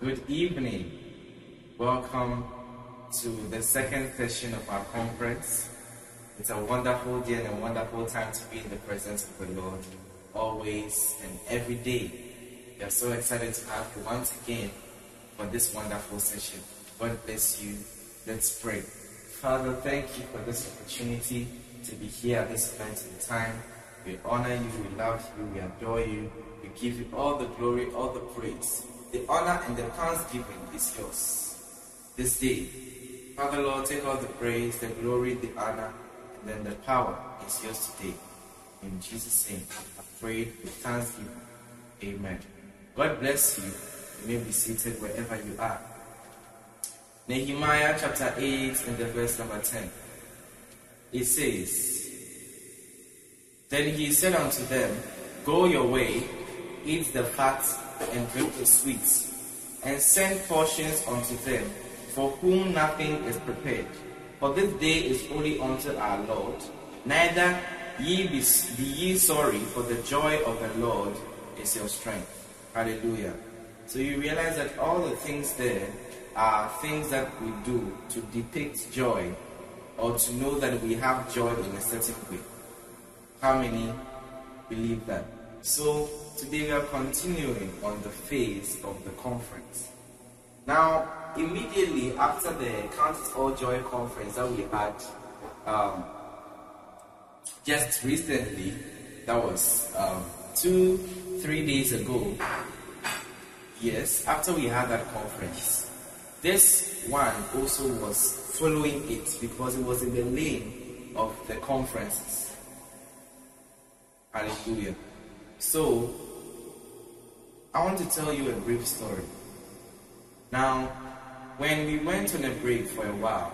Good evening. Welcome to the second session of our conference. It's a wonderful day and a wonderful time to be in the presence of the Lord, always and every day. We are so excited to have you once again for this wonderful session. God bless you. Let's pray. Father, thank you for this opportunity to be here at this point in time. We honor you, we love you, we adore you. We give you all the glory, all the praise. The honor and the thanksgiving is yours this day. Father Lord, take all the praise, the glory, the honor, and then the power is yours today. In Jesus' name, I prayed with thanksgiving. Amen. God bless you. You may be seated wherever you are. Nehemiah chapter 8 and the verse number 10. It says, Then he said unto them, Go your way, eat the fat and drink the sweets, and send portions unto them, for whom nothing is prepared. For this day is only unto our Lord. Neither ye be, be ye sorry, for the joy of the Lord is your strength. Hallelujah. So you realize that all the things there are things that we do to depict joy or to know that we have joy in a certain way. How many believe that? So today we are continuing on the phase of the conference. Now, immediately after the Count It All Joy conference that we had um, just recently, that was um, two, three days ago. Yes, after we had that conference, this one also was following it because it was in the lane of the conferences. Hallelujah. So, I want to tell you a brief story. Now, when we went on a break for a while,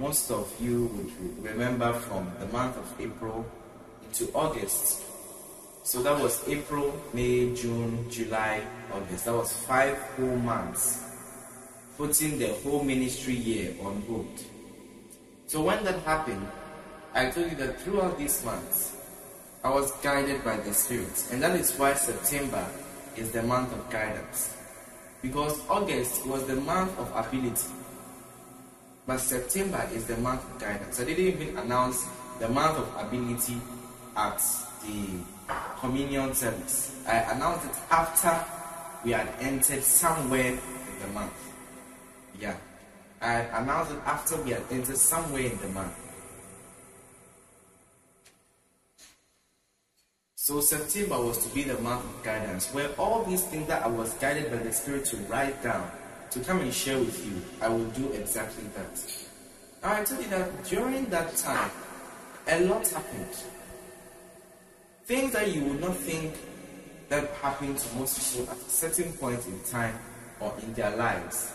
most of you would remember from the month of April to August. So that was April, May, June, July, August. That was five whole months, putting the whole ministry year on hold. So when that happened, I told you that throughout these months, I was guided by the Spirit. And that is why September is the month of guidance. Because August was the month of ability. But September is the month of guidance. I didn't even announce the month of ability at the communion service. I announced it after we had entered somewhere in the month. Yeah. I announced it after we had entered somewhere in the month. So September was to be the month of guidance, where all these things that I was guided by the Spirit to write down, to come and share with you, I will do exactly that. Now I tell you that during that time, a lot happened. Things that you would not think that happened to most people at a certain point in time or in their lives,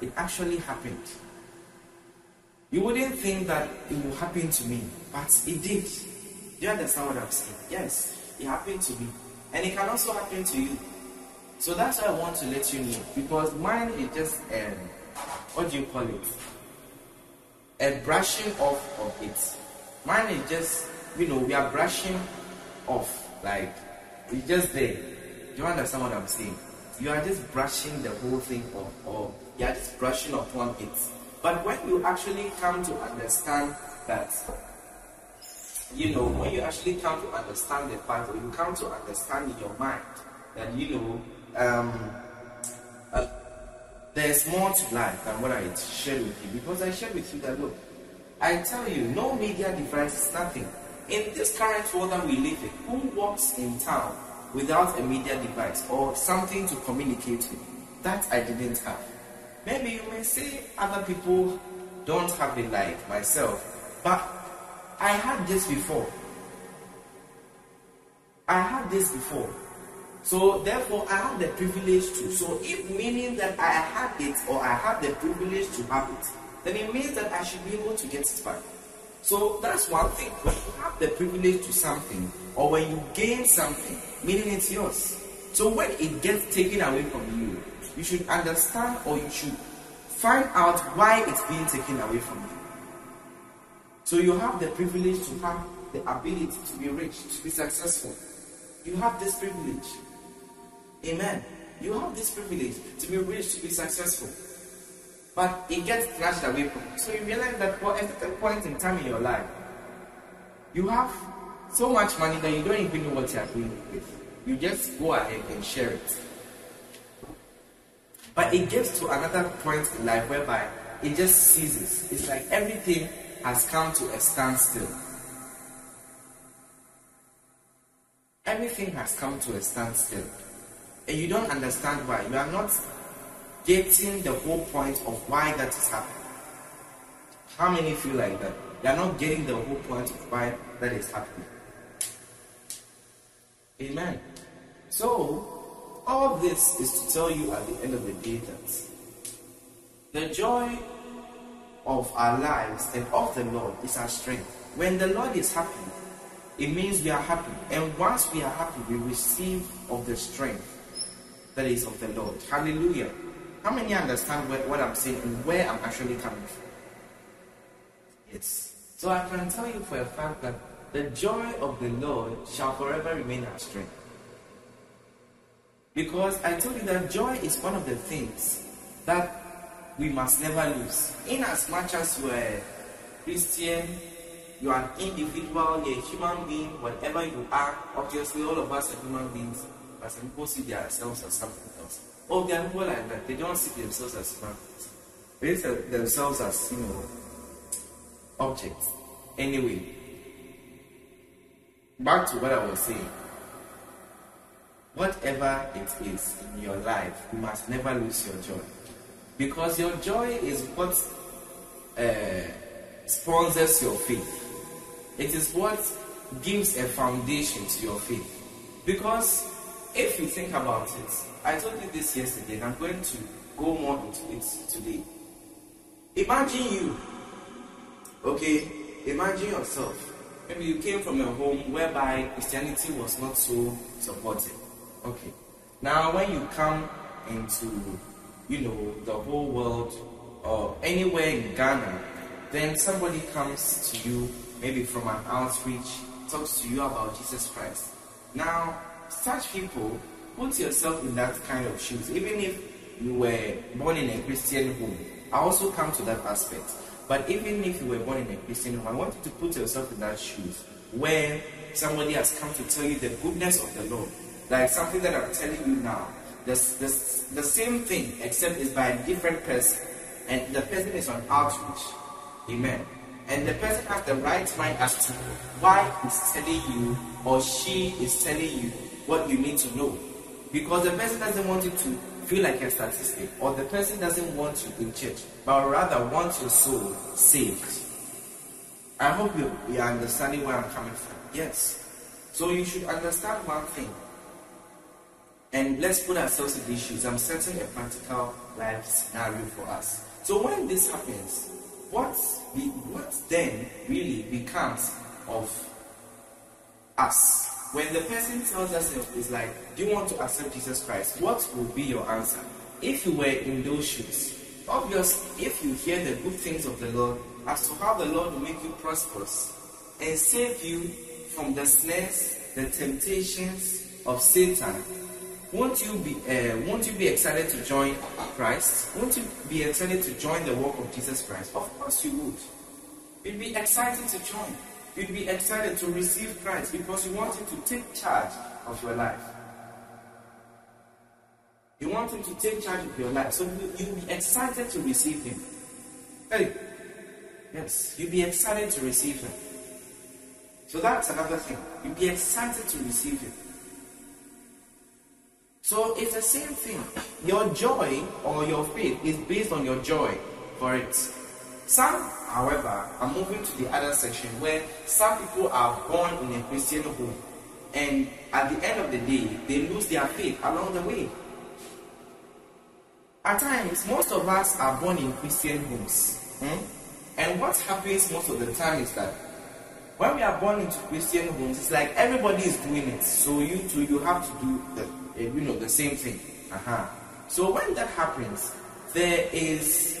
it actually happened. You wouldn't think that it will happen to me, but it did. Do you understand what I'm saying? Yes. It happened to me. And it can also happen to you. So that's why I want to let you know. Because mine is just, um, what do you call it? A brushing off of it. Mine is just, you know, we are brushing off. Like, it's just there. Do you understand what I'm saying? You are just brushing the whole thing off. Or you are just brushing upon it. But when you actually come to understand that you know, when you actually come to understand the Bible, you come to understand in your mind that, you know, um, uh, there's more to life than what I shared with you. Because I shared with you that, look, I tell you, no media device is nothing. In this current world that we live in, who walks in town without a media device or something to communicate with? That I didn't have. Maybe you may say other people don't have it like myself, but I had this before. I had this before. So therefore I have the privilege to. So if meaning that I had it or I have the privilege to have it, then it means that I should be able to get it back. So that's one thing. When you have the privilege to something or when you gain something, meaning it's yours. So when it gets taken away from you, you should understand or you should find out why it's being taken away from you. So you have the privilege to have the ability to be rich, to be successful. You have this privilege. Amen. you have this privilege to be rich, to be successful. But it gets snatched away from you. So you realize that for a certain point in time in your life, you have so much money that you don't even know what you're doing with. You just go ahead and share it. But it gets to another point in life whereby it just ceases. It's like everything has come to a standstill. Everything has come to a standstill. And you don't understand why. You are not getting the whole point of why that is happening. How many feel like that? You are not getting the whole point of why that is happening. Amen. So, all this is to tell you at the end of the day that the joy of our lives and of the Lord is our strength. When the Lord is happy, it means we are happy. And once we are happy, we receive of the strength that is of the Lord. Hallelujah. How many understand what, what I'm saying and where I'm actually coming from? Yes. So I can tell you for a fact that the joy of the Lord shall forever remain our strength. Because I told you that joy is one of the things that we must never lose. In as much as you are Christian, you are an individual, you're a human being, whatever you are, obviously all of us are human beings, but some people see themselves as something else. Oh, there are people like that, they don't see themselves as human. They see themselves as, you know, objects. Anyway, back to what I was saying. Whatever it is in your life, you must never lose your joy. Because your joy is what uh, sponsors your faith. It is what gives a foundation to your faith. Because if you think about it, I told you this yesterday, and I'm going to go more into it today. Imagine you, okay? Imagine yourself. Maybe you came from a home whereby Christianity was not so supported. Okay. Now, when you come into, you know, the whole world or anywhere in Ghana, then somebody comes to you, maybe from an outreach, talks to you about Jesus Christ. Now, such people, put yourself in that kind of shoes. Even if you were born in a Christian home, I also come to that aspect. But even if you were born in a Christian home, I want you to put yourself in that shoes where somebody has come to tell you the goodness of the Lord. Like something that I'm telling you now. The, the, the same thing, except it's by a different person. And the person is on outreach. Amen. And the person has the right mind as to why he's telling you or she is telling you what you need to know. Because the person doesn't want you to feel like a statistic, or the person doesn't want you in church, but rather wants your soul saved. I hope you, you are understanding where I'm coming from. Yes. So you should understand one thing. And let's put ourselves in these shoes. I'm setting a practical life scenario for us. So when this happens, what, be, what then really becomes of us? When the person tells us it's like, do you want to accept Jesus Christ? What will be your answer? If you were in those shoes, obviously, if you hear the good things of the Lord, as to how the Lord will make you prosperous and save you from the snares, the temptations of Satan, won't you be uh, won't you be excited to join Christ? Won't you be excited to join the work of Jesus Christ? Of course you would. You'd be excited to join. You'd be excited to receive Christ because you want him to take charge of your life. You want him to take charge of your life. So you, you'll be excited to receive him. Hey, yes, you'll be excited to receive him. So that's another thing. You'll be excited to receive him. So it's the same thing. Your joy or your faith is based on your joy for it. Some, however, are moving to the other section where some people are born in a Christian home and at the end of the day, they lose their faith along the way. At times, most of us are born in Christian homes. Hmm? And what happens most of the time is that when we are born into Christian homes, it's like everybody is doing it. So you too, you have to do the, eh, you know, the same thing. Uh-huh. So when that happens, there is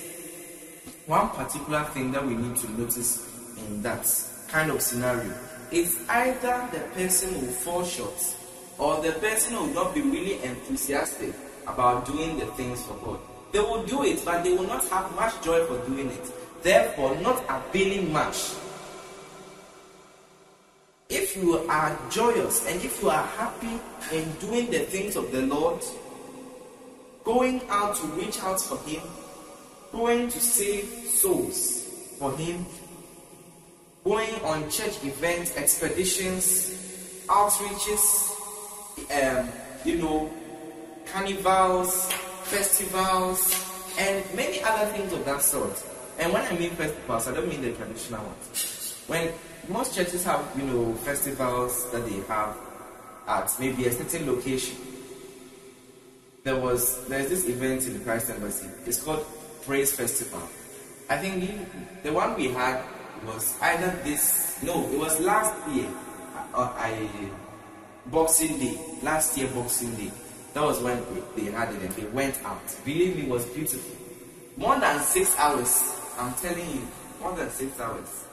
one particular thing that we need to notice in that kind of scenario. It's either the person will fall short or the person will not be really enthusiastic about doing the things for God. They will do it, but they will not have much joy for doing it. Therefore, not availing much. If you are joyous and if you are happy in doing the things of the Lord, going out to reach out for Him, going to save souls for Him, going on church events, expeditions, outreaches, um, you know, carnivals, festivals, and many other things of that sort. And when I mean festivals, I don't mean the traditional ones. When most churches have, you know, festivals that they have at maybe a certain location. There was there's this event in the Christ Embassy. It's called Praise Festival. I think the one we had was either this no, it was last year. Uh, I Boxing Day, last year Boxing Day. That was when they had it and they went out. Believe me, it was beautiful. More than six hours. I'm telling you, more than six hours.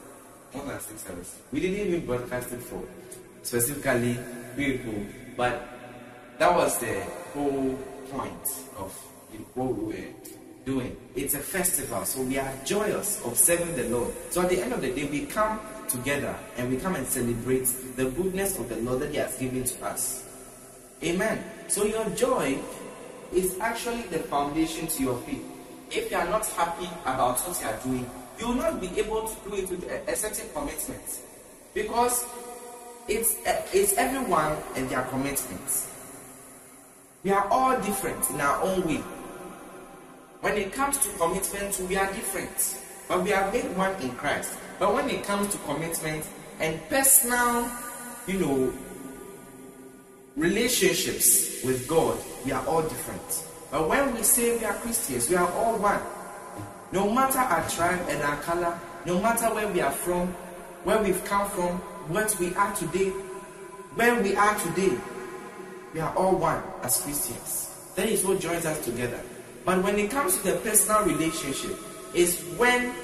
More than six hours. We didn't even broadcast it for specifically people, but that was the whole point of what we were doing. It's a festival, so we are joyous of serving the Lord. So at the end of the day, we come together and we come and celebrate the goodness of the Lord that He has given to us. Amen. So your joy is actually the foundation to your faith. If you are not happy about what you are doing, you will not be able to do it with a, a certain commitment. Because it's, eh, it's everyone and their commitments. We are all different in our own way. When it comes to commitment, we are different. But we are made one in Christ. But when it comes to commitment and personal, you know, relationships with God, we are all different. But when we say we are Christians, we are all one. No matter our tribe and our color, no matter where we are from, where we've come from, what we are today, where we are today, we are all one as Christians. That is what joins us together. But when it comes to the personal relationship, is when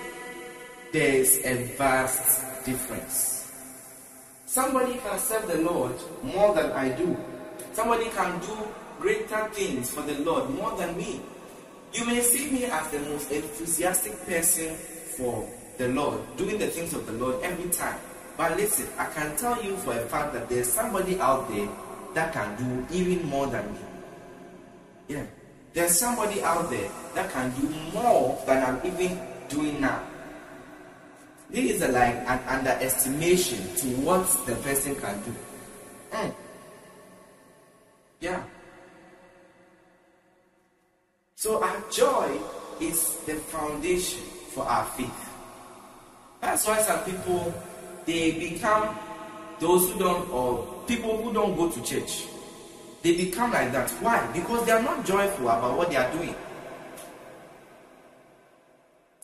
there's a vast difference. Somebody can serve the Lord more than I do. Somebody can do greater things for the Lord more than me. You may see me as the most enthusiastic person for the Lord, doing the things of the Lord every time. But listen, I can tell you for a fact that there's somebody out there that can do even more than me. Yeah. There's somebody out there that can do more than I'm even doing now. This is like an underestimation to what the person can do. Mm. Yeah. So our joy is the foundation for our faith. That's why some people they become those who don't or people who don't go to church. They become like that. Why? Because they are not joyful about what they are doing.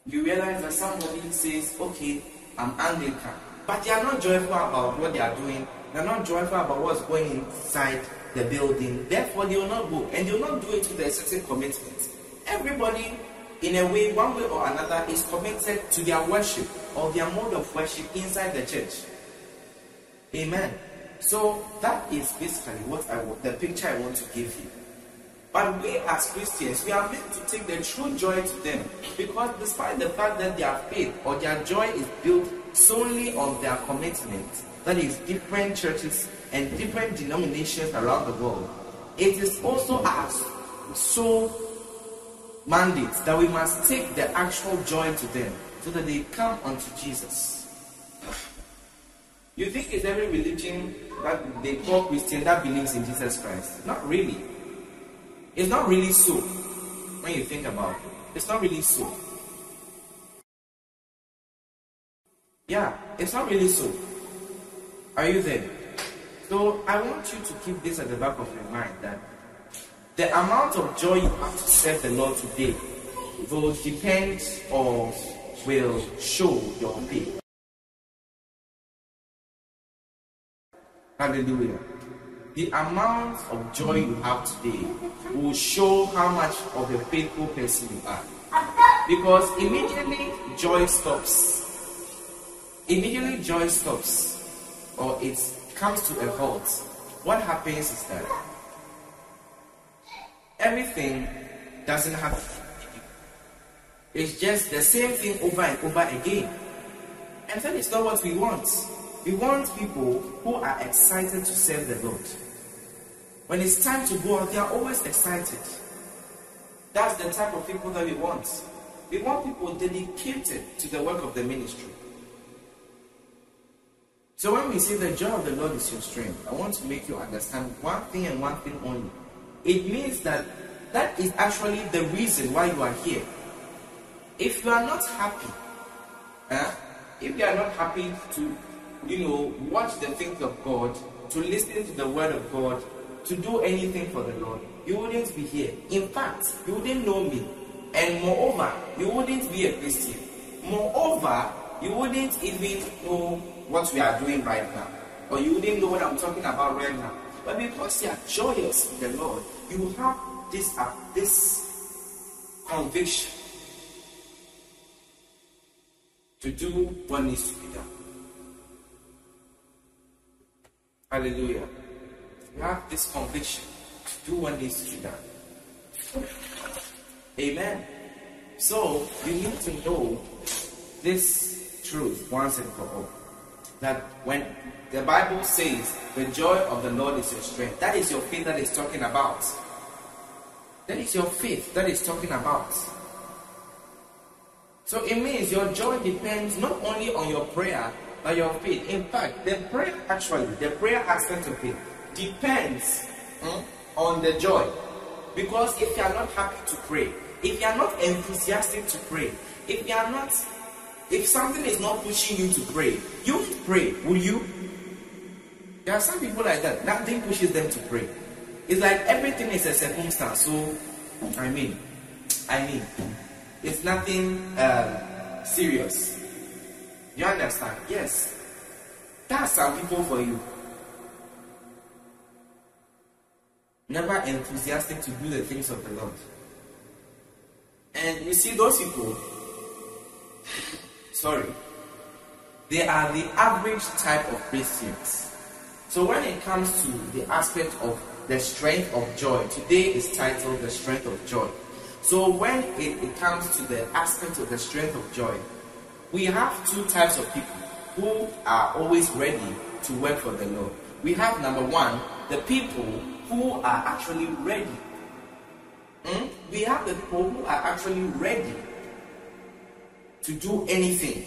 You realize that somebody says, okay, I'm Anglican, but they are not joyful about what they are doing. They are not joyful about what's going inside the building. Therefore, they will not go. And they will not do it with a certain commitment. Everybody, in a way, one way or another, is committed to their worship or their mode of worship inside the church. Amen. So that is basically what I want, the picture I want to give you. But we as Christians, we are meant to take the true joy to them because despite the fact that their faith or their joy is built solely on their commitment, that is different churches and different denominations around the world, it is also our sole mandate that we must take the actual joy to them so that they come unto Jesus. You think it's every religion that they call Christian that believes in Jesus Christ? Not really. It's not really so when you think about it. It's not really so. Yeah, it's not really so. Are you there? So I want you to keep this at the back of your mind that the amount of joy you have to serve the Lord today will depend or will show your faith. Hallelujah. The amount of joy you have today will show how much of a faithful person you are. Because immediately joy stops. Immediately joy stops or it comes to a halt. What happens is that everything doesn't have. It's just the same thing over and over again. And that is not what we want. We want people who are excited to serve the Lord. When it's time to go out, they are always excited. That's the type of people that we want. We want people dedicated to the work of the ministry. So when we say the joy of the Lord is your strength, I want to make you understand one thing and one thing only. It means that that is actually the reason why you are here. If you are not happy, eh, if you are not happy to, you know, watch the things of God, to listen to the word of God, to do anything for the Lord, you wouldn't be here. In fact, you wouldn't know me. And moreover, you wouldn't be a Christian. Moreover, you wouldn't even know what we are doing right now. Or you wouldn't know what I'm talking about right now. But because you are joyous in the Lord, you have this, uh, this conviction to do what needs to be done. Hallelujah. You have this conviction to do what needs to be done. Amen. So you need to know this truth once and for all. That when the Bible says the joy of the Lord is your strength, that is your faith that is talking about. That is your faith that is talking about. So it means your joy depends not only on your prayer, but your faith. In fact, the prayer actually, the prayer aspect of it depends hmm, on the joy. Because if you are not happy to pray, if you are not enthusiastic to pray, if you are not, if something is not pushing you to pray, you pray, will you? There are some people like that. Nothing pushes them to pray. It's like everything is a circumstance. So, I mean, I mean, it's nothing um, serious. You understand? Yes. That's some people for you. Never enthusiastic to do the things of the Lord. And you see those people, sorry, they are the average type of Christians. So when it comes to the aspect of the strength of joy, today is titled The Strength of Joy. So when it, it comes to the aspect of the strength of joy, we have two types of people who are always ready to work for the Lord. We have number one, the people who are actually ready. Hmm? We have the people who are actually ready to do anything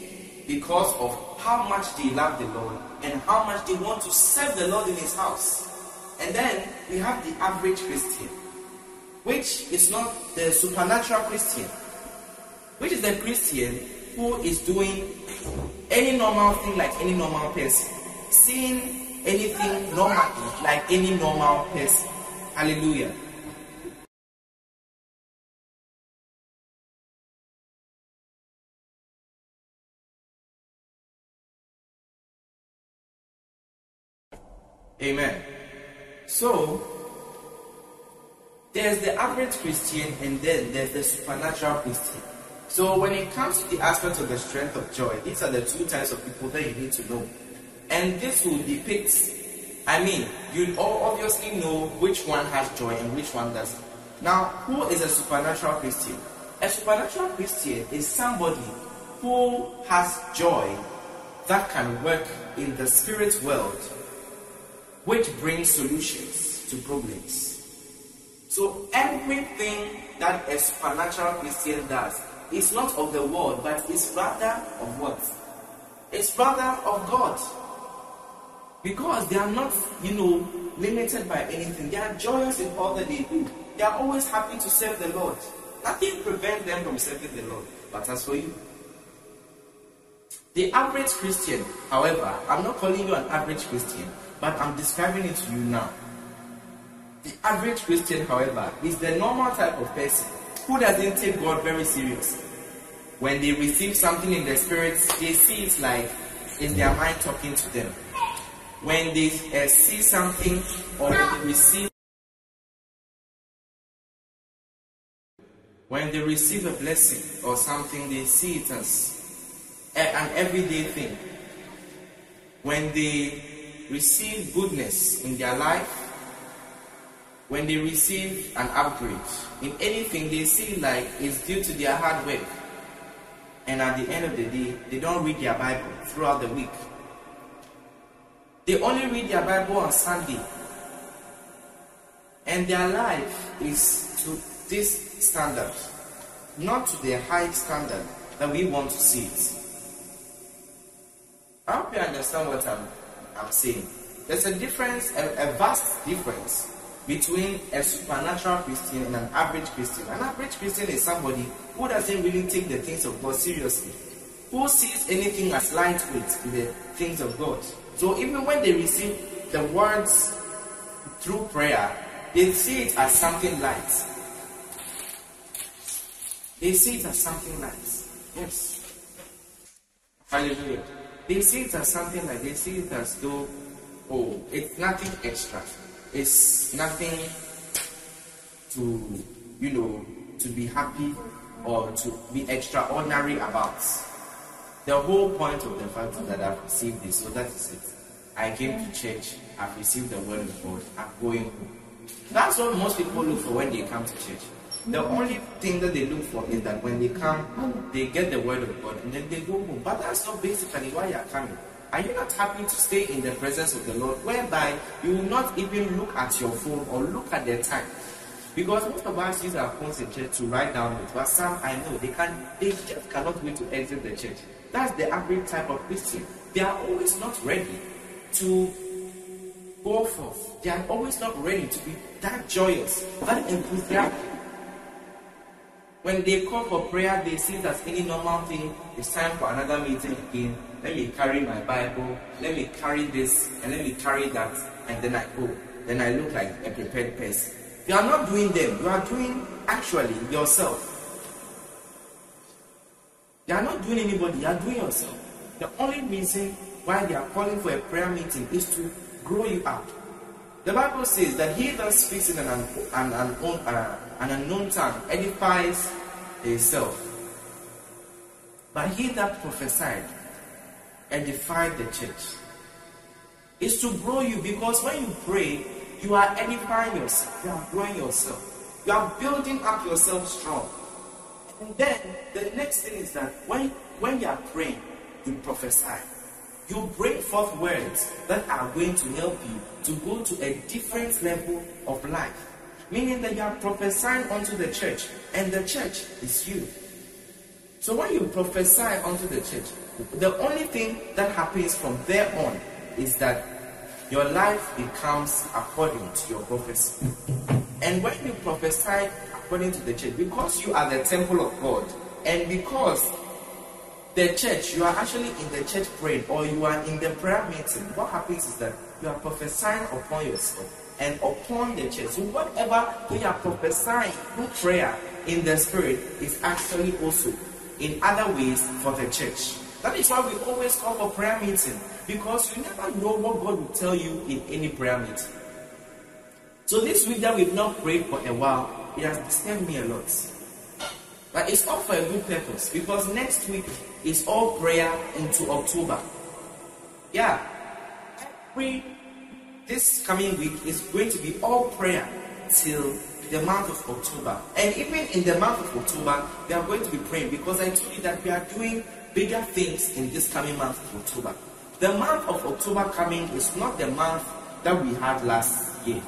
because of how much they love the Lord and how much they want to serve the Lord in His house. And then we have the average Christian which is not the supernatural Christian, which is the Christian who is doing any normal thing like any normal person, seeing anything normally like any normal person. Hallelujah. Amen. So, there's the average Christian and then there's the supernatural Christian. So when it comes to the aspect of the strength of joy, these are the two types of people that you need to know. And this will depict, I mean, you all obviously know which one has joy and which one doesn't. Now, who is a supernatural Christian? A supernatural Christian is somebody who has joy that can work in the spirit world, which brings solutions to problems. So everything that a supernatural Christian does is not of the world, but is rather of what? It's rather of God. Because they are not, you know, limited by anything. They are joyous in all that they do. They are always happy to serve the Lord. Nothing prevents them from serving the Lord. But as for you, the average Christian, however, I'm not calling you an average Christian, but I'm describing it to you now. The average Christian, however, is the normal type of person who doesn't take God very serious. When they receive something in the spirit, they see it like it's their mind talking to them. When they uh, see something or they receive when they receive a blessing or something, they see it as an everyday thing. When they receive goodness in their life, when they receive an upgrade in anything, they see like it's due to their hard work. And at the end of the day, they don't read their Bible throughout the week. They only read their Bible on Sunday. And their life is to this standard, not to the high standard that we want to see it. I hope you understand what I'm, I'm saying. There's a difference, a, a vast difference between a supernatural Christian and an average Christian. An average Christian is somebody who doesn't really take the things of God seriously, who sees anything as lightweight in the things of God. So even when they receive the words through prayer, they see it as something light. They see it as something light. Yes. Hallelujah. They see it as something like they see it as though, oh, it's nothing extra. It's nothing to, you know, to be happy or to be extraordinary about. The whole point of the fact that I've received this, so that is it. I came to church, I've received the word of God, I'm going home. That's what most people look for when they come to church. The only thing that they look for is that when they come, they get the word of God and then they go home. But that's not basically why you're coming. Are you not happy to stay in the presence of the Lord, whereby you will not even look at your phone or look at the time? Because most of us use our phones in church to write down notes, but some I know they can they just cannot wait to exit the church. That's the average type of Christian. They are always not ready to go forth. They are always not ready to be that joyous, that enthusiastic. When they call for prayer, they see that any normal thing. It's time for another meeting again. Let me carry my Bible. Let me carry this and let me carry that, and then I go. Then I look like a prepared person. You are not doing them. You are doing actually yourself. You are not doing anybody. You are doing yourself. The only reason why they are calling for a prayer meeting is to grow you up. The Bible says that he that speaks in an, an, an, uh, an unknown tongue edifies himself. But he that prophesied edified the church. Is to grow you because when you pray, you are edifying yourself, you are growing yourself, you are building up yourself strong. And then the next thing is that when, when you are praying, you prophesy you bring forth words that are going to help you to go to a different level of life. Meaning that you are prophesying unto the church, and the church is you. So when you prophesy unto the church, the only thing that happens from there on is that your life becomes according to your prophecy. And when you prophesy according to the church, because you are the temple of God, and because the church, you are actually in the church praying or you are in the prayer meeting, what happens is that you are prophesying upon yourself and upon the church. So whatever we are prophesying through prayer in the spirit is actually also in other ways for the church. That is why we always call for prayer meeting because you never know what God will tell you in any prayer meeting. So this week that we've not prayed for a while, it has disturbed me a lot. But it's all for a good purpose because next week is all prayer into October. Yeah. Every this coming week is going to be all prayer till the month of October. And even in the month of October, we are going to be praying because I told you that we are doing bigger things in this coming month of October. The month of October coming is not the month that we had last year.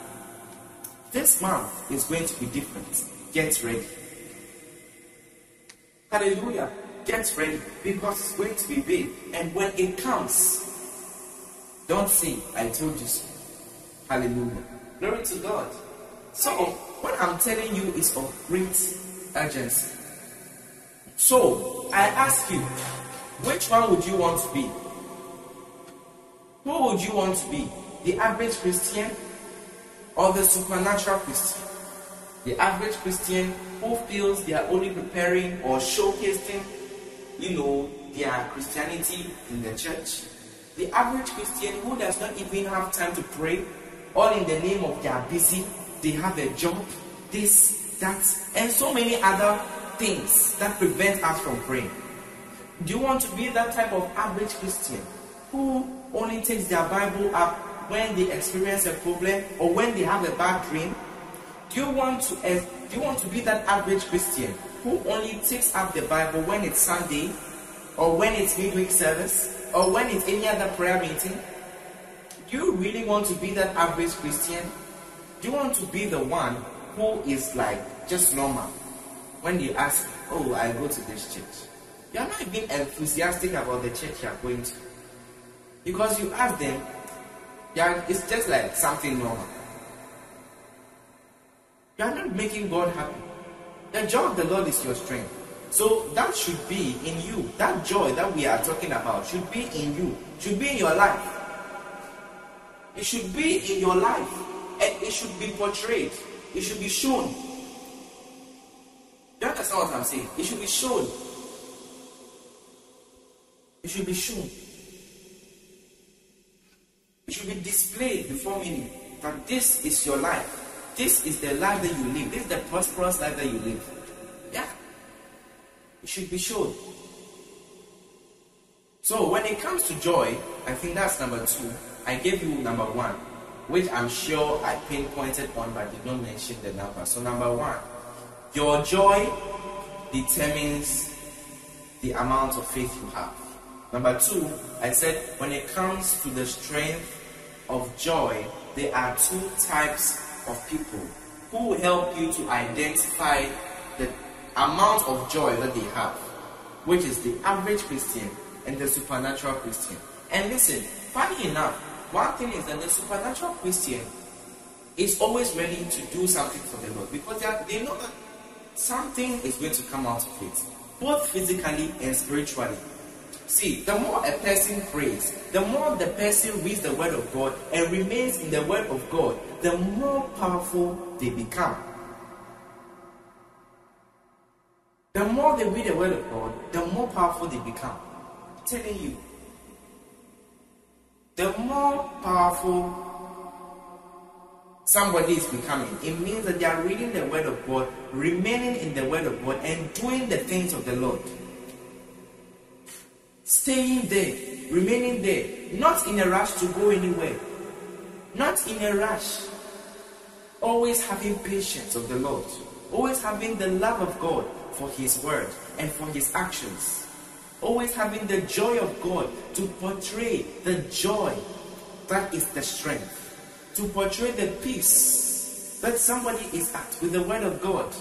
This month is going to be different. Get ready. Hallelujah. Get ready because it's going to be big. And when it comes, don't say, I told you so. Hallelujah. Glory to God. So, what I'm telling you is of great urgency. So, I ask you, which one would you want to be? Who would you want to be? The average Christian or the supernatural Christian? The average Christian who feels they are only preparing or showcasing, you know, their Christianity in the church. The average Christian who does not even have time to pray, all in the name of they are busy, they have a job, this, that, and so many other things that prevent us from praying. Do you want to be that type of average Christian who only takes their Bible up when they experience a problem or when they have a bad dream Do you want to uh, do you want to be that average Christian who only takes up the Bible when it's Sunday, or when it's midweek service, or when it's any other prayer meeting? You really want to be that average Christian? Do you want to be the one who is like just normal? When you ask, Oh, I go to this church. You are not even enthusiastic about the church you are going to. Because you ask them, yeah, it's just like something normal. You are not making God happy. The joy of the Lord is your strength. So that should be in you. That joy that we are talking about should be in you, should be in your life. It should be in your life and it should be portrayed, it should be shown. You understand what I'm saying? It should be shown. It should be shown. It should be displayed before many that this is your life. This is the life that you live. This is the prosperous life that you live. Yeah. It should be shown. So when it comes to joy, I think that's number two. I gave you number one, which I'm sure I pinpointed on but did not mention the number. So number one, your joy determines the amount of faith you have. Number two, I said when it comes to the strength of joy, there are two types of people who help you to identify the amount of joy that they have, which is the average Christian and the supernatural Christian. And listen, funny enough, one thing is that the supernatural Christian is always ready to do something for the Lord because they, are, they know that something is going to come out of it, both physically and spiritually. See, the more a person prays, the more the person reads the Word of God and remains in the Word of God, the more powerful they become. The more they read the Word of God, the more powerful they become. I'm telling you. The more powerful somebody is becoming, it means that they are reading the Word of God, remaining in the Word of God, and doing the things of the Lord. Staying there, remaining there, not in a rush to go anywhere, not in a rush. Always having patience of the Lord, always having the love of God for His word and for His actions, always having the joy of God to portray the joy that is the strength, to portray the peace that somebody is at with the word of God.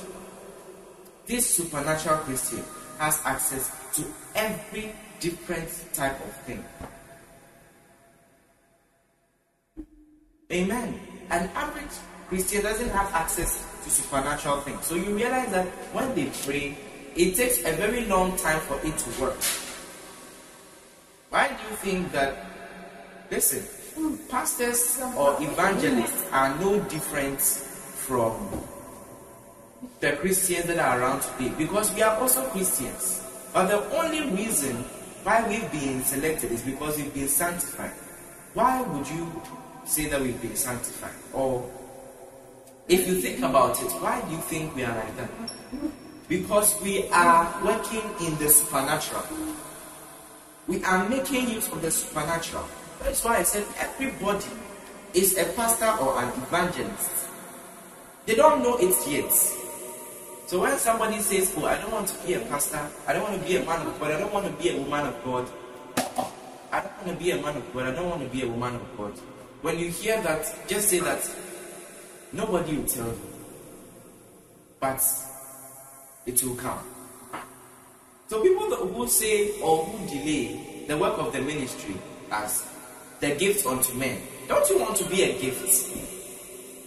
This supernatural Christian has access to every different type of thing. Amen. An average Christian doesn't have access to supernatural things. So you realize that when they pray, it takes a very long time for it to work. Why do you think that, listen, pastors or evangelists are no different from the Christians that are around today? Because we are also Christians. But the only reason why we've been selected is because we've been sanctified. Why would you say that we've been sanctified? Or if you think about it, why do you think we are like that? Because we are working in the supernatural. We are making use of the supernatural. That's why I said everybody is a pastor or an evangelist. They don't know it yet. So when somebody says, Oh, I don't want to be a pastor, I don't want to be a man of God, I don't want to be a woman of God, I don't want to be a man of God, I don't want to be a woman of God. When you hear that, just say that nobody will tell you. But it will come. So people who say or who delay the work of the ministry as the gift unto men, don't you want to be a gift?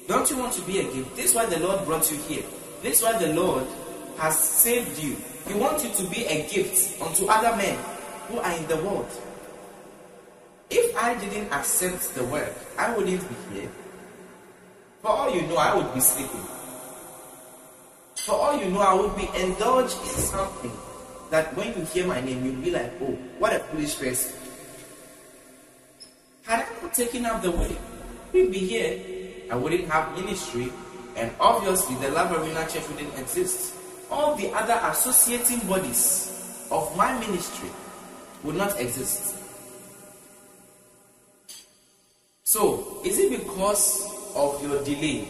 Don't you want to be a gift? This is why the Lord brought you here. This is why the Lord has saved you. He wants you to be a gift unto other men who are in the world. If I didn't accept the word, I wouldn't be here. For all you know, I would be sleeping. For all you know, I would be indulged in something that when you hear my name, you'll be like, oh, what a foolish person. Had I not taken up the way, we'd be here. I wouldn't have ministry, and obviously the Love Arena Church wouldn't exist. All the other associating bodies of my ministry would not exist. So, is it because of your delay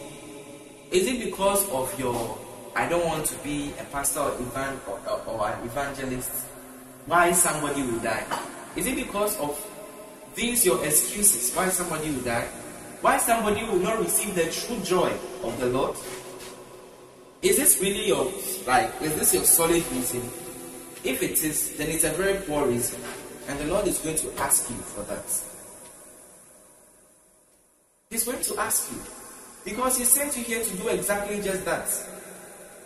Is it because of your I don't want to be a pastor or, evan, or, or, or an evangelist? Why somebody will die? Is it because of these your excuses why somebody will die? Why somebody will not receive the true joy of the Lord? Is this really your like is this your solid reason? If it is, then it's a very poor reason. And the Lord is going to ask you for that. He's going to ask you. Because He sent you here to do exactly just that.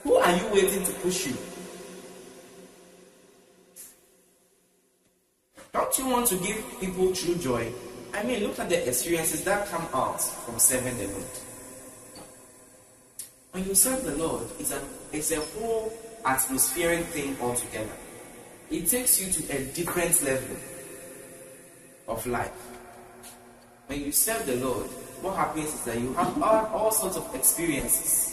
Who are you waiting to push you? Don't you want to give people true joy? I mean, look at the experiences that come out from serving the Lord. When you serve the Lord, it's a, it's a whole atmospheric thing altogether. It takes you to a different level of life. When you serve the Lord, what happens is that you have all, all sorts of experiences,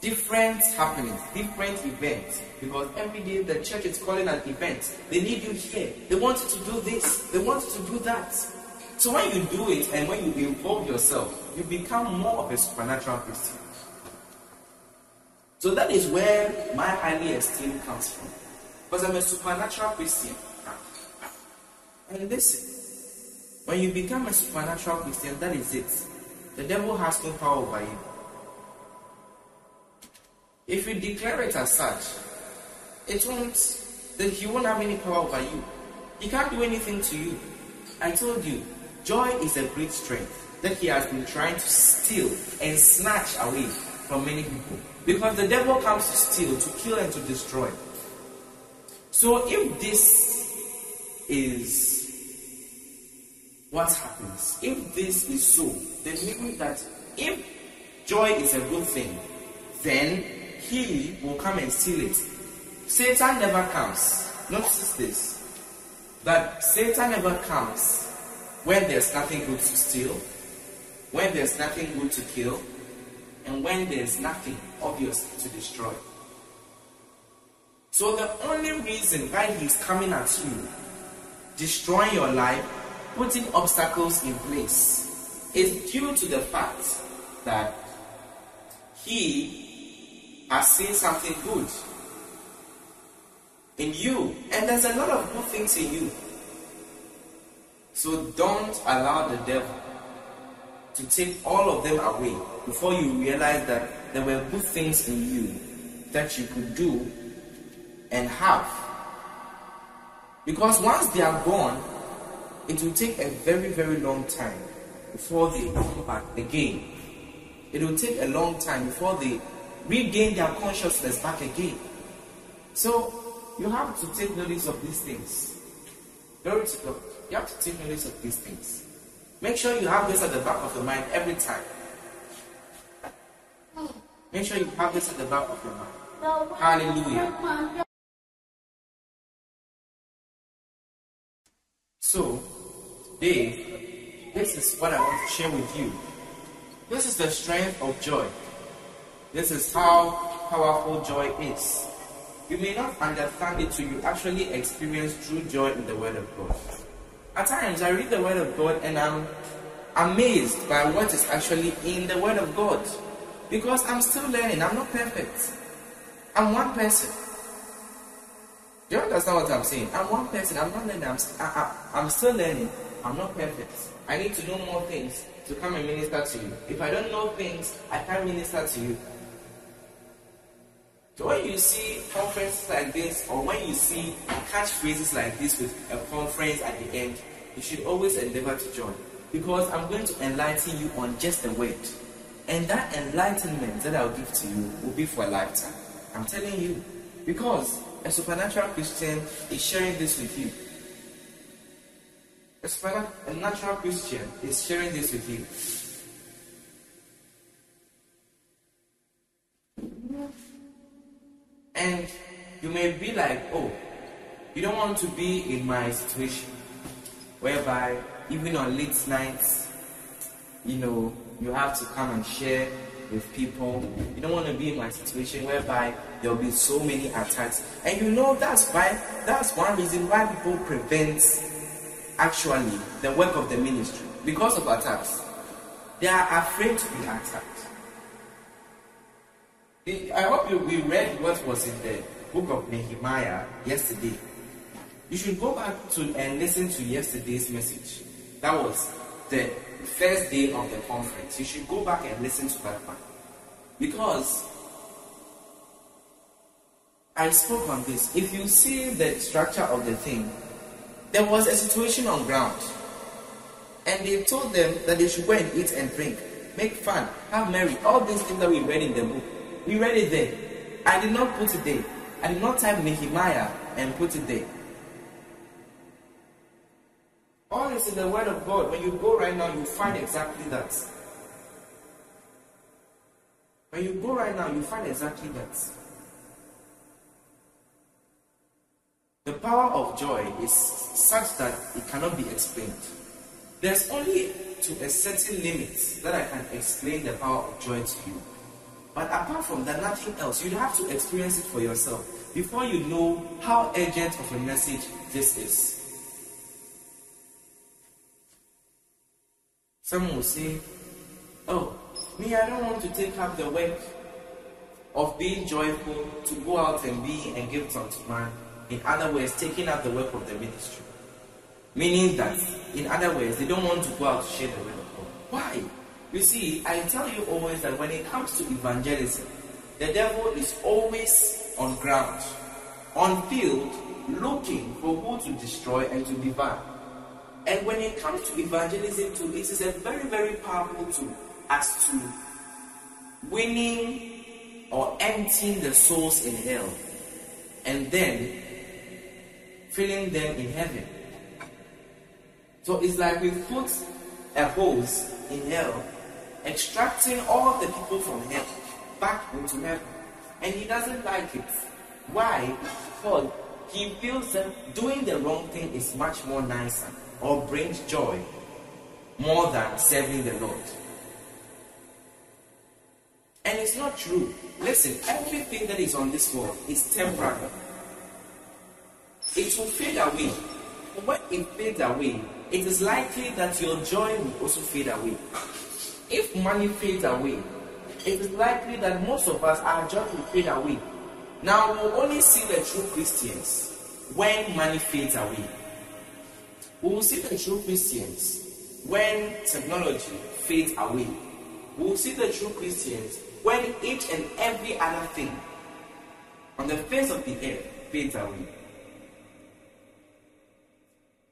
different happenings, different events. Because every day the church is calling an event. They need you here. They want you to do this. They want you to do that. So when you do it and when you involve yourself, you become more of a supernatural Christian. So that is where my highly esteem comes from. Because I'm a supernatural Christian. And listen, when you become a supernatural Christian, that is it. The devil has no power over you. If you declare it as such, it won't, then he won't have any power over you. He can't do anything to you. I told you, joy is a great strength that he has been trying to steal and snatch away from many people. Because the devil comes to steal, to kill, and to destroy. So if this is what happens, if this is so, then meaning that if joy is a good thing, then he will come and steal it. Satan never comes. Notice this. That Satan never comes when there's nothing good to steal, when there's nothing good to kill, and when there's nothing obvious to destroy. So the only reason why he's coming at you, destroying your life, putting obstacles in place, is due to the fact that he has seen something good in you. And there's a lot of good things in you. So don't allow the devil to take all of them away before you realize that there were good things in you that you could do and have. Because once they are gone, it will take a very, very long time before they come back again. It will take a long time before they regain their consciousness back again. So you have to take notice of these things. Glory to God. You have to take notice of these things. Make sure you have this at the back of your mind every time. Make sure you have this at the back of your mind. Hallelujah. So, Dave, this is what I want to share with you. This is the strength of joy. This is how powerful joy is. You may not understand it till you actually experience true joy in the Word of God. At times, I read the Word of God and I'm amazed by what is actually in the Word of God. Because I'm still learning, I'm not perfect. I'm one person. Do you understand what I'm saying? I'm one person, I'm not learning, I'm, I, I, I'm still learning. I'm not perfect. I need to know more things to come and minister to you. If I don't know things, I can't minister to you. So when you see conferences like this, or when you see catchphrases like this with a conference at the end, you should always endeavor to join. Because I'm going to enlighten you on just the word. And that enlightenment that I'll give to you will be for a lifetime. I'm telling you. Because a supernatural Christian is sharing this with you. A, supernatural, a natural Christian is sharing this with you. And you may be like, oh, you don't want to be in my situation whereby even on late nights, you know, you have to come and share with people. You don't want to be in my situation whereby there'll be so many attacks. And you know that's why that's one reason why people prevent actually the work of the ministry because of attacks. They are afraid to be attacked. I hope you, we read what was in the book of Nehemiah yesterday. You should go back to and listen to yesterday's message. That was the first day of the conference. You should go back and listen to that one. Because I spoke on this. If you see the structure of the thing, there was a situation on ground. And they told them that they should go and eat and drink, make fun, have merry, all these things that we read in the book. We read it there. I did not put it there. I did not type Nehemiah and put it there. All is in the Word of God. When you go right now, you find exactly that. When you go right now, you find exactly that. The power of joy is such that it cannot be explained. There's only to a certain limit that I can explain the power of joy to you. But apart from that, nothing else. You have to experience it for yourself before you know how urgent of a message this is. Someone will say, Oh, me, I don't want to take up the work of being joyful to go out and be and give unto man. In other words, taking up the work of the ministry. Meaning that, in other words, they don't want to go out to share the word of God. Why? You see, I tell you always that when it comes to evangelism, the devil is always on ground, on field, looking for who to destroy and to devour. And when it comes to evangelism too, it is a very, very powerful tool as to winning or emptying the souls in hell and then filling them in heaven. So it's like we put a hose in hell extracting all the people from hell back into heaven. And he doesn't like it. Why? Because he feels that doing the wrong thing is much more nicer or brings joy more than serving the Lord. And it's not true. Listen, everything that is on this world is temporary. It will fade away. When it fades away, it is likely that your joy will also fade away. If money fades away, it is likely that most of us, our joy will fade away. Now, we'll only see the true Christians when money fades away. We will see the true Christians when technology fades away. We will see the true Christians when each and every other thing on the face of the earth fades away.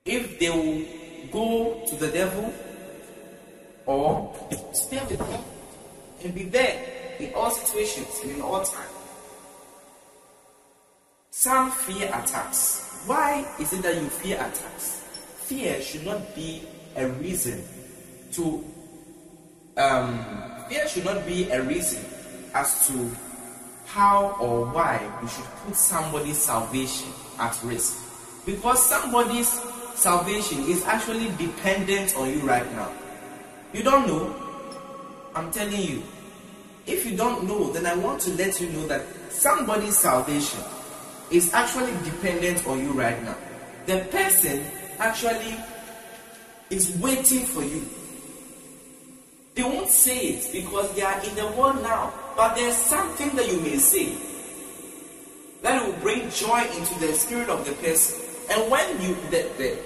If they will go to the devil or stay with him and be there in all situations and in all time. Some fear attacks. Why is it that you fear attacks? Fear should not be a reason to um, fear should not be a reason as to how or why you should put somebody's salvation at risk. Because somebody's salvation is actually dependent on you right now. You don't know? I'm telling you. If you don't know, then I want to let you know that somebody's salvation is actually dependent on you right now. The person actually is waiting for you. They won't say it because they are in the world now, but there's something that you may say that will bring joy into the spirit of the person. And when you the, the,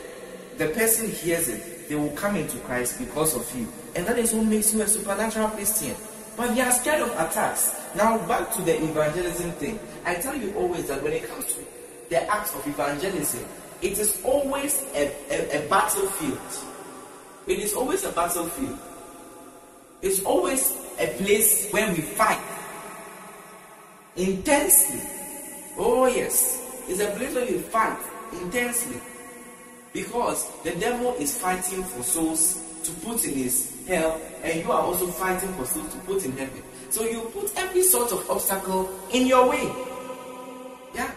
the person hears it, they will come into Christ because of you. And that is what makes you a supernatural Christian. But they are scared of attacks. Now back to the evangelism thing. I tell you always that when it comes to the act of evangelism, it is always a, a, a battlefield. It is always a battlefield. It's always a place where we fight intensely. Oh, yes. It's a place where we fight intensely. Because the devil is fighting for souls to put in his hell, and you are also fighting for souls to put in heaven. So you put every sort of obstacle in your way. Yeah?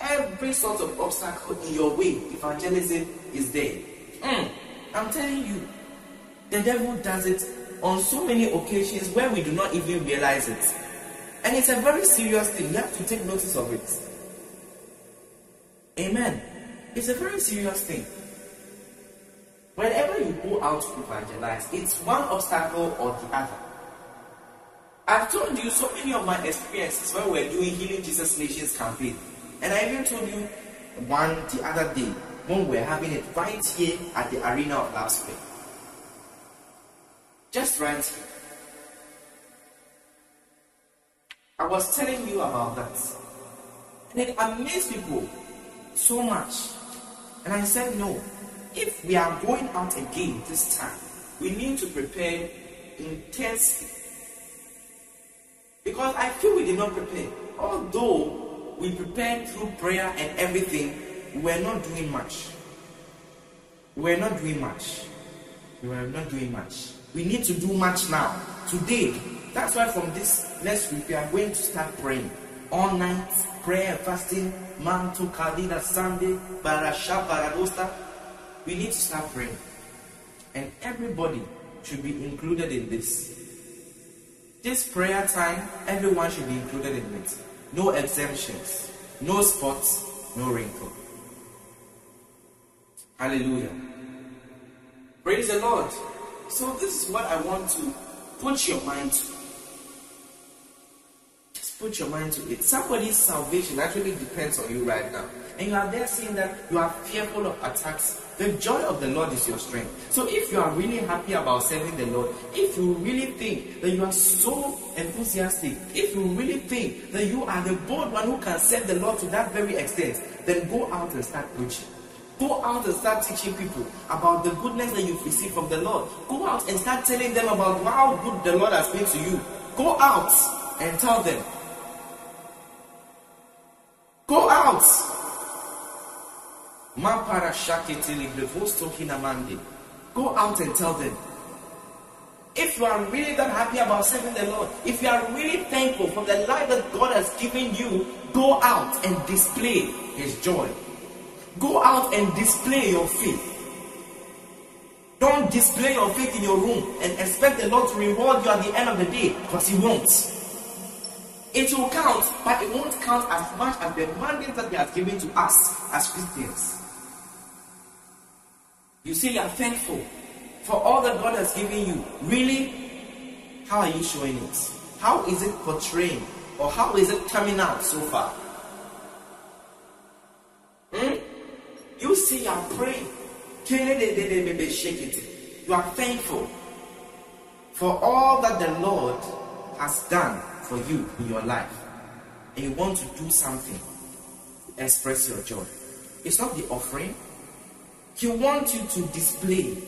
Every sort of obstacle in your way, evangelism is there. Mm, I'm telling you, the devil does it on so many occasions where we do not even realize it. And it's a very serious thing. You have to take notice of it. Amen. It's a very serious thing. Whenever you go out to evangelize, it's one obstacle or the other. I've told you so many of my experiences when we're doing Healing Jesus Nations campaign. And I even told you one the other day when we're having it right here at the Arena of Love Spring. Just right here. I was telling you about that. And it amazed people so much. And I said, no, if we are going out again this time, we need to prepare intensely. Because I feel we did not prepare. Although we prepared through prayer and everything, we were not doing much. We were not doing much. We were not doing much. We need to do much now. Today. That's why from this next week we are going to start praying. All night, prayer, fasting, mantu, kalida, Sunday, barasha, baradosta. We need to start praying. And everybody should be included in this. This prayer time, everyone should be included in it. No exemptions, no spots, no wrinkle. Hallelujah. Praise the Lord. So, this is what I want to put your mind to. Just put your mind to it. Somebody's salvation actually depends on you right now. And you are there saying that you are fearful of attacks. The joy of the Lord is your strength. So, if you are really happy about serving the Lord, if you really think that you are so enthusiastic, if you really think that you are the bold one who can serve the Lord to that very extent, then go out and start preaching. Go out and start teaching people about the goodness that you've received from the Lord. Go out and start telling them about how good the Lord has been to you. Go out and tell them. Go out. Go out and tell them. If you are really that happy about serving the Lord, if you are really thankful for the life that God has given you, go out and display His joy. Go out and display your faith. Don't display your faith in your room and expect the Lord to reward you at the end of the day because He won't. It will count, but it won't count as much as the mandate that He has given to us as Christians. You say you are thankful for all that God has given you. Really? How are you showing it? How is it portraying? Or how is it coming out so far? Hmm? You see, you are praying. You are thankful for all that the Lord has done for you in your life. And you want to do something express your joy. It's not the offering. He wants you to display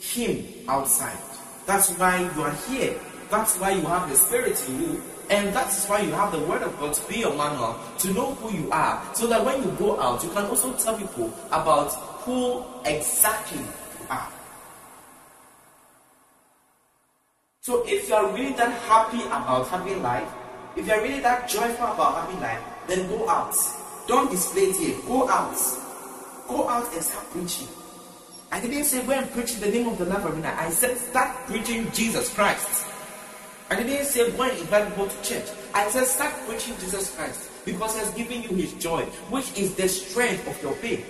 Him outside. That's why you are here. That's why you have the Spirit in you and that's why you have the Word of God to be your manual, to know who you are, so that when you go out, you can also tell people about who exactly you are. So if you are really that happy about having life, if you are really that joyful about having life, then go out. Don't display it here. Go out. Go out and start preaching. I didn't say go and preach the name of the Love Arena. I said start preaching Jesus Christ. I didn't say go and invite to church. I said start preaching Jesus Christ because He has given you His joy, which is the strength of your faith.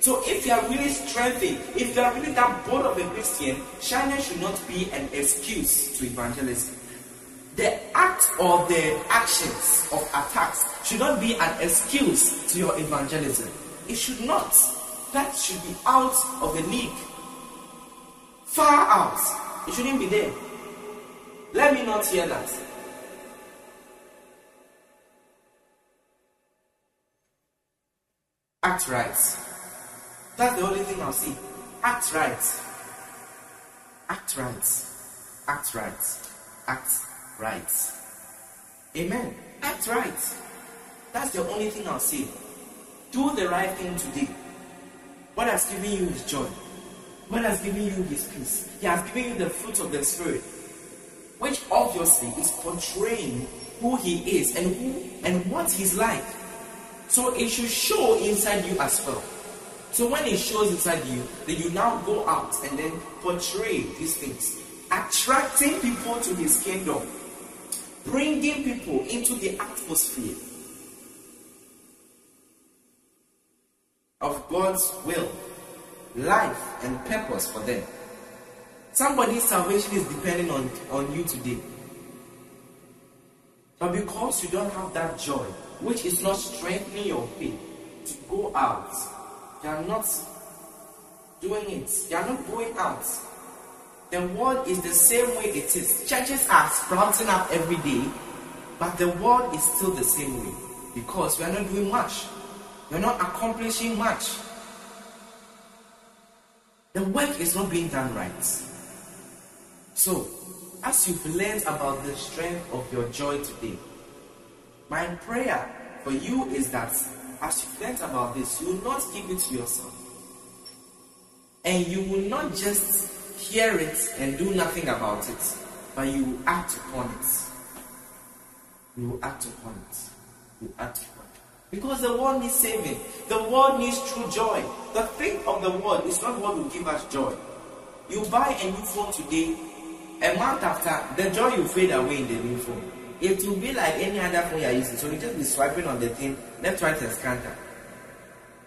So if you are really strengthened, if you are really that bold of a Christian, shyness should not be an excuse to evangelism. The act or the actions of attacks should not be an excuse to your evangelism. It should not. That should be out of the league. Far out. It shouldn't be there. Let me not hear that. Act right. That's the only thing I'll see. Act right. Act right. Act right. Act right. Amen. Act right. That's the only thing I'll say. Do the right thing today. What has given you His joy? What has given you His peace? He has given you the fruit of the Spirit which obviously is portraying who he is and who and what he's like. So it should show inside you as well. So when it shows inside you, then you now go out and then portray these things, attracting people to his kingdom, bringing people into the atmosphere God's will, life, and purpose for them. Somebody's salvation is depending on, on you today. But because you don't have that joy, which is not strengthening your faith to go out, you are not doing it. You are not going out. The world is the same way it is. Churches are sprouting up every day, but the world is still the same way because we are not doing much. Are not accomplishing much. The work is not being done right. So, as you've learned about the strength of your joy today, my prayer for you is that as you've learned about this, you will not keep it to yourself. And you will not just hear it and do nothing about it, but you will act upon it. You will act upon it. You will act. Because the world needs saving. The world needs true joy. The thing of the world is not what will give us joy. You buy a new phone today, a month after, the joy will fade away in the new phone. It will be like any other phone you're using. So you just be swiping on the thing, left, right, and scanner.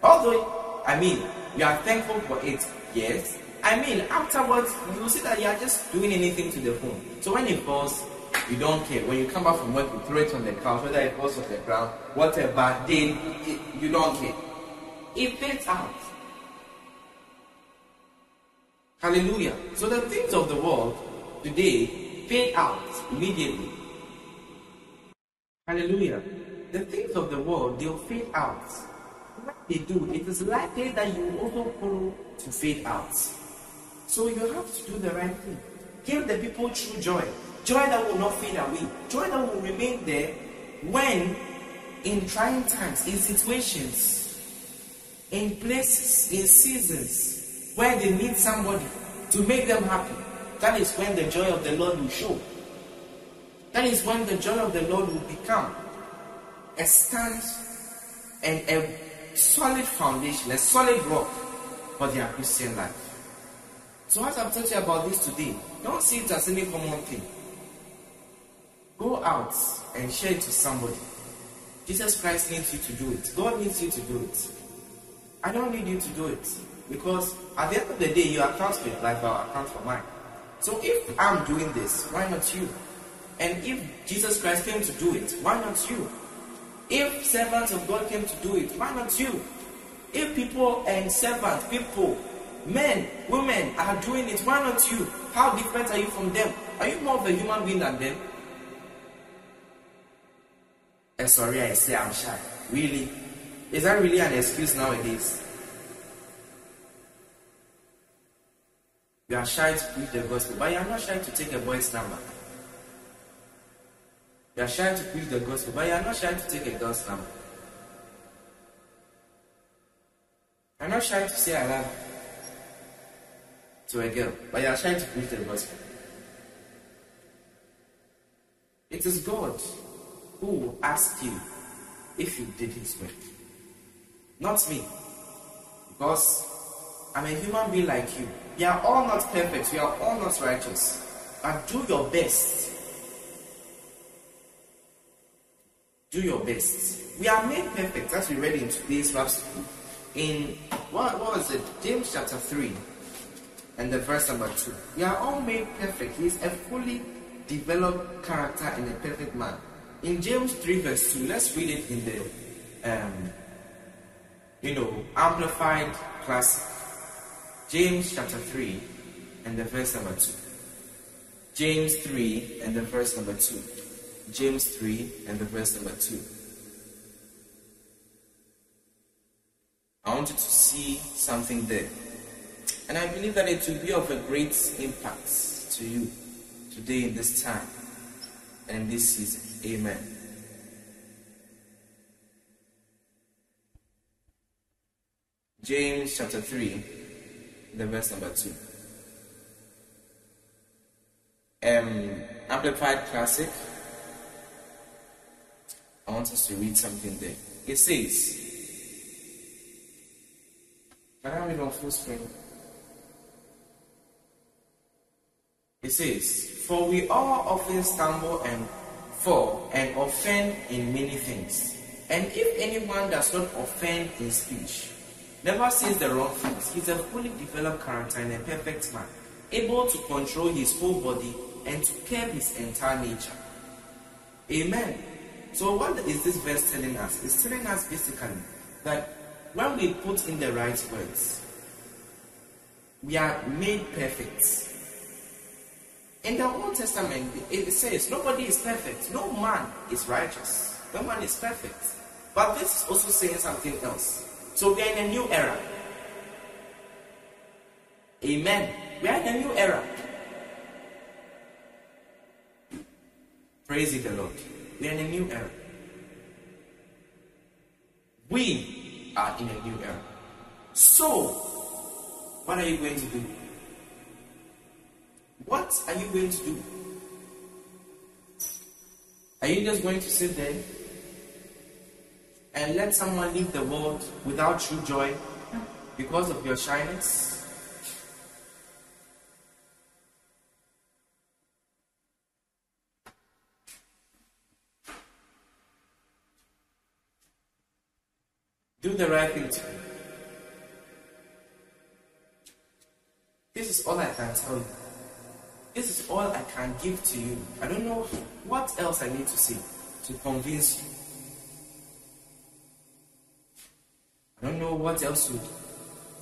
Although, I mean, you are thankful for it, yes. I mean, afterwards, you will see that you are just doing anything to the phone. So when it falls, you don't care. When you come back from work, you throw it on the couch, whether it falls on the ground, whatever, then you don't care. It fades out. Hallelujah. So the things of the world today fade out immediately. Hallelujah. The things of the world, they'll fade out. When they do, it is likely that you also follow to fade out. So you have to do the right thing. Give the people true joy. Joy that will not fade away. Joy that will remain there when in trying times, in situations, in places, in seasons where they need somebody to make them happy. That is when the joy of the Lord will show. That is when the joy of the Lord will become a stand and a solid foundation, a solid rock for their Christian life. So as I've told you about this today, don't see it as any common thing. Go out and share it to somebody. Jesus Christ needs you to do it. God needs you to do it. I don't need you to do it. Because at the end of the day, you account for your life, I'll account for mine. So if I'm doing this, why not you? And if Jesus Christ came to do it, why not you? If servants of God came to do it, why not you? If people and servants, people, men, women are doing it, why not you? How different are you from them? Are you more of a human being than them? And sorry, I say I'm shy. Really? Is that really an excuse nowadays? You are shy to preach the gospel, but you are not shy to take a boy's number. You are shy to preach the gospel, but you are not shy to take a girl's number. You are not shy to say I love to a girl, but you are shy to preach the gospel. It is God who will ask you if you did his work. Not me. Because I'm a human being like you. We are all not perfect. We are all not righteous. But do your best. Do your best. We are made perfect, as we read in today's verse. In what, what was it? James chapter 3 and the verse number 2. We are all made perfect. He is a fully developed character and a perfect man. In James 3 verse 2, let's read it in the um, you know, amplified classic. James chapter 3 and the verse number 2. James 3 and the verse number 2. James 3 and the verse number 2. I want you to see something there. And I believe that it will be of a great impact to you today in this time and this season. Amen. James chapter 3, the verse number 2. Um, Amplified Classic. I want us to read something there. It says, Can I read on full screen? It says, For we all often stumble and fall and offend in many things. And if anyone does not offend in speech, never says the wrong things, he's a fully developed character and a perfect man, able to control his whole body and to curb his entire nature. Amen. So, what is this verse telling us? It's telling us basically that when we put in the right words, we are made perfect. In the Old Testament, it says nobody is perfect. No man is righteous. No man is perfect. But this is also saying something else. So we are in a new era. Amen. We are in a new era. Praise the Lord. We are in a new era. We are in a new era. So, what are you going to do? What are you going to do? Are you just going to sit there and let someone leave the world without true joy because of your shyness? Do the right thing to me. This is all I can tell you. This is all I can give to you. I don't know what else I need to say to convince you. I don't know what else would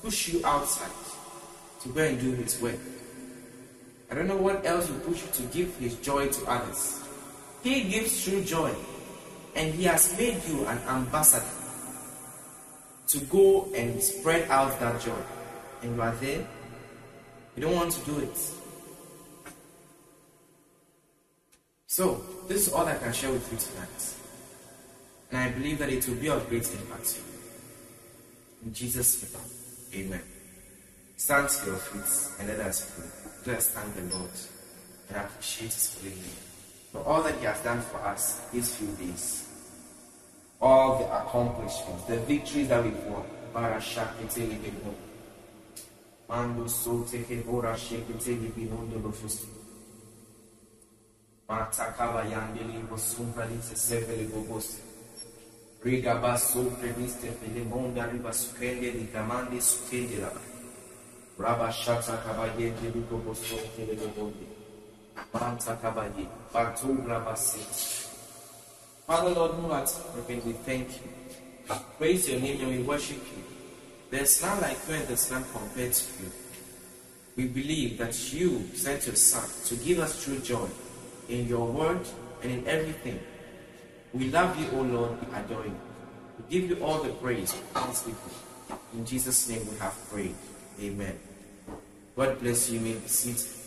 push you outside to go and do His work. I don't know what else would push you to give His joy to others. He gives true joy, and He has made you an ambassador to go and spread out that joy. And you are there, you don't want to do it. So, this is all I can share with you tonight. And I believe that it will be of great impact to you. In Jesus' name, amen. Stand to your feet and let us pray. Let us thank the Lord and appreciate His holy name for all that He has done for us these few days all the accomplishments, the victories that we've won. Mando so take ora shake take binondo lo fusti. Mata kava yandeli bosumbra li se sevele bobosti. Riga basso previste fele monda riba sukende li gamandi sukende la. Shata kabayende li bobosto tele bobondi. Manta kabaye. Batu raba. Father, Lord, in we thank you. Praise your name and we worship you. There's none like you and there's none compared to you. We believe that you sent your Son to give us true joy in your word and in everything. We love you, O Lord, we adore you. We give you all the praise. In Jesus' name we have prayed. Amen. God bless you. May be seated.